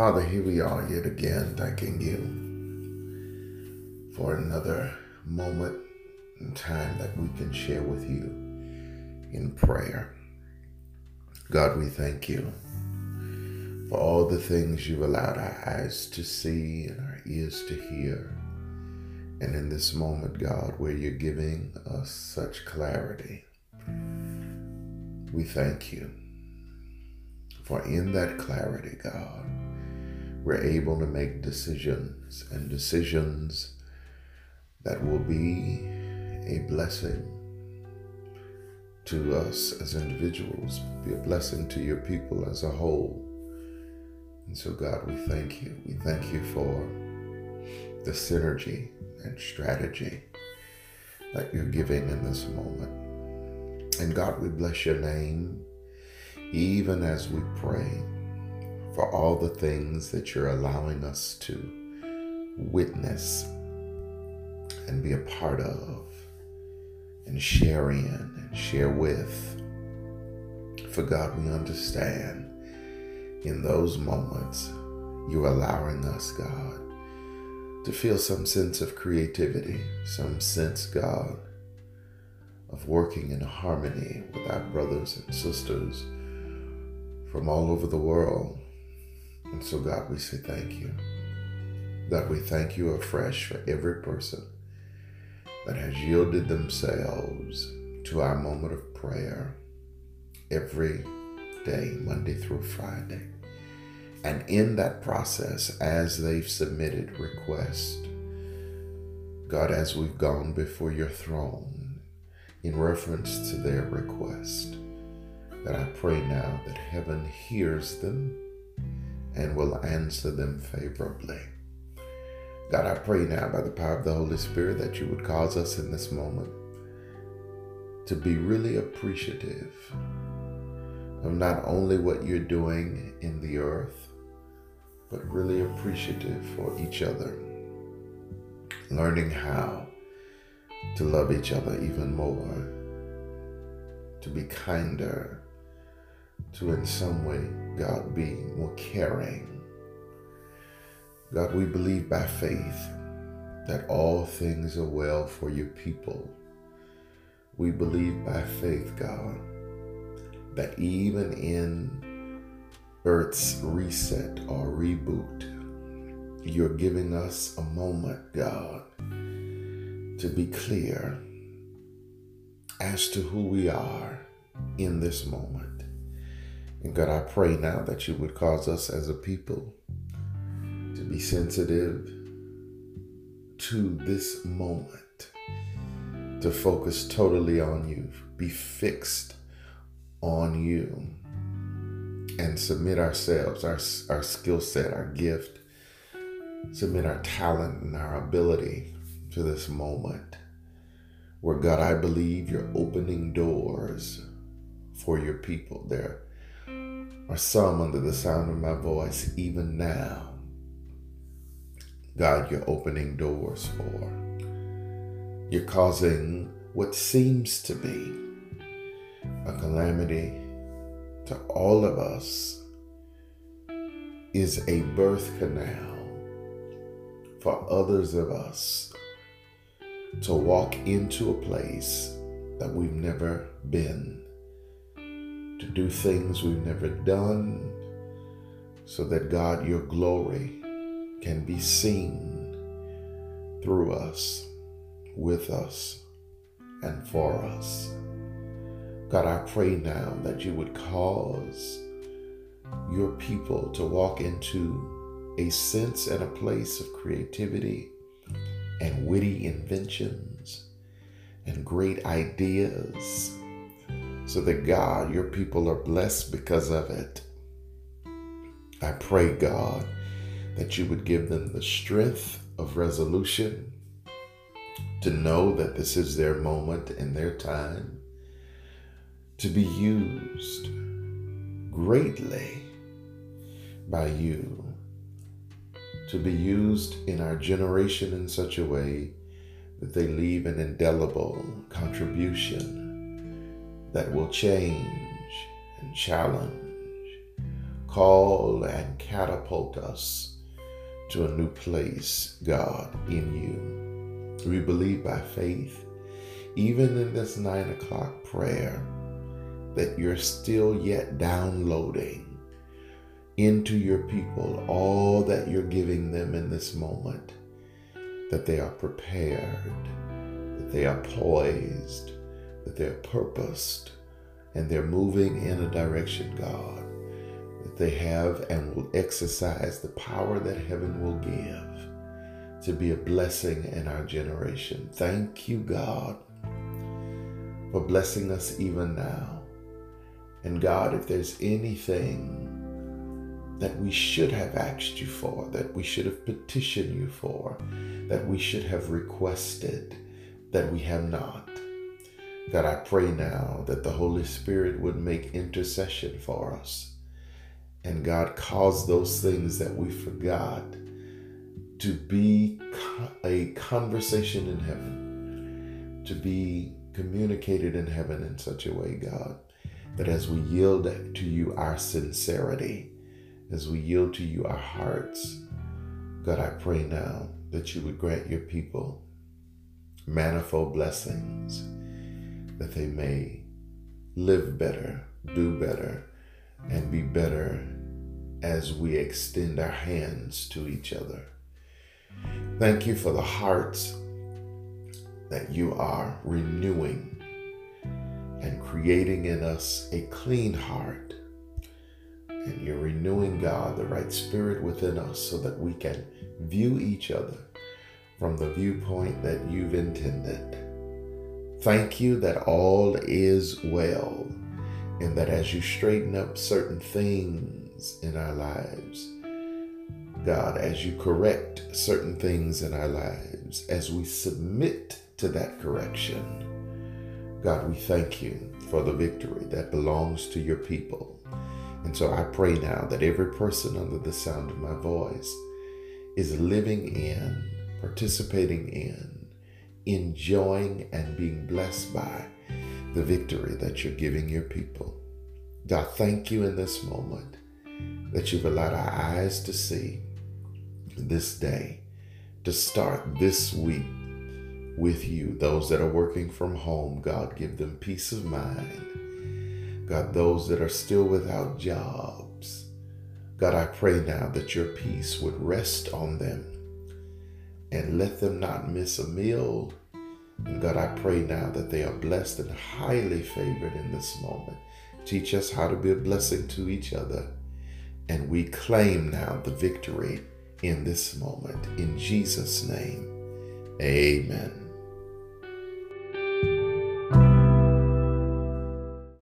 Father, here we are yet again, thanking you for another moment in time that we can share with you in prayer. God, we thank you for all the things you've allowed our eyes to see and our ears to hear. And in this moment, God, where you're giving us such clarity, we thank you. For in that clarity, God, we're able to make decisions and decisions that will be a blessing to us as individuals, be a blessing to your people as a whole. And so, God, we thank you. We thank you for the synergy and strategy that you're giving in this moment. And God, we bless your name even as we pray for all the things that you're allowing us to witness and be a part of and share in and share with. For God, we understand in those moments you're allowing us, God, to feel some sense of creativity, some sense, God, of working in harmony with our brothers and sisters from all over the world. And so, God, we say thank you. God, we thank you afresh for every person that has yielded themselves to our moment of prayer every day, Monday through Friday. And in that process, as they've submitted requests, God, as we've gone before your throne in reference to their request, that I pray now that heaven hears them and will answer them favorably. God, I pray now by the power of the Holy Spirit that you would cause us in this moment to be really appreciative of not only what you're doing in the earth, but really appreciative for each other, learning how to love each other even more, to be kinder, to in some way, God, be more caring. God, we believe by faith that all things are well for your people. We believe by faith, God, that even in Earth's reset or reboot, you're giving us a moment, God, to be clear as to who we are in this moment. And God, I pray now that you would cause us as a people to be sensitive to this moment, to focus totally on you, be fixed on you, and submit ourselves, our, our skill set, our gift, submit our talent and our ability to this moment where God, I believe you're opening doors for your people. There are some under the sound of my voice, even now. God, you're opening doors for. You're causing what seems to be a calamity to all of us is a birth canal for others of us to walk into a place that we've never been to do things we've never done, so that God, your glory can be seen through us, with us, and for us. God, I pray now that you would cause your people to walk into a sense and a place of creativity and witty inventions and great ideas so that God, your people are blessed because of it. I pray, God, that you would give them the strength of resolution to know that this is their moment and their time to be used greatly by you, to be used in our generation in such a way that they leave an indelible contribution that will change and challenge call and catapult us to a new place, God, in you. We believe by faith, even in this nine o'clock prayer, that you're still yet downloading into your people all that you're giving them in this moment, that they are prepared, that they are poised, that they're purposed, and they're moving in a direction, God, that they have and will exercise the power that heaven will give to be a blessing in our generation. Thank you, God, for blessing us even now. And God, if there's anything that we should have asked you for, that we should have petitioned you for, that we should have requested, that we have not. God, I pray now that the Holy Spirit would make intercession for us. And God, cause those things that we forgot to be a conversation in heaven, to be communicated in heaven in such a way, God, that as we yield to you our sincerity, as we yield to you our hearts, God, I pray now that you would grant your people manifold blessings, that they may live better, do better, and be better as we extend our hands to each other. Thank you for the hearts that you are renewing and creating in us a clean heart. And you're renewing, God, the right spirit within us so that we can view each other from the viewpoint that you've intended. Thank you that all is well, and that as you straighten up certain things in our lives, God, as you correct certain things in our lives, as we submit to that correction, God, we thank you for the victory that belongs to your people. And so I pray now that every person under the sound of my voice is living in, participating in, enjoying, and being blessed by the victory that you're giving your people. God, thank you in this moment that you've allowed our eyes to see this day, to start this week with you. Those that are working from home, God, give them peace of mind. God, those that are still without jobs, God, I pray now that your peace would rest on them and let them not miss a meal. And God, I pray now that they are blessed and highly favored in this moment. Teach us how to be a blessing to each other. And we claim now the victory in this moment. In Jesus' name, amen.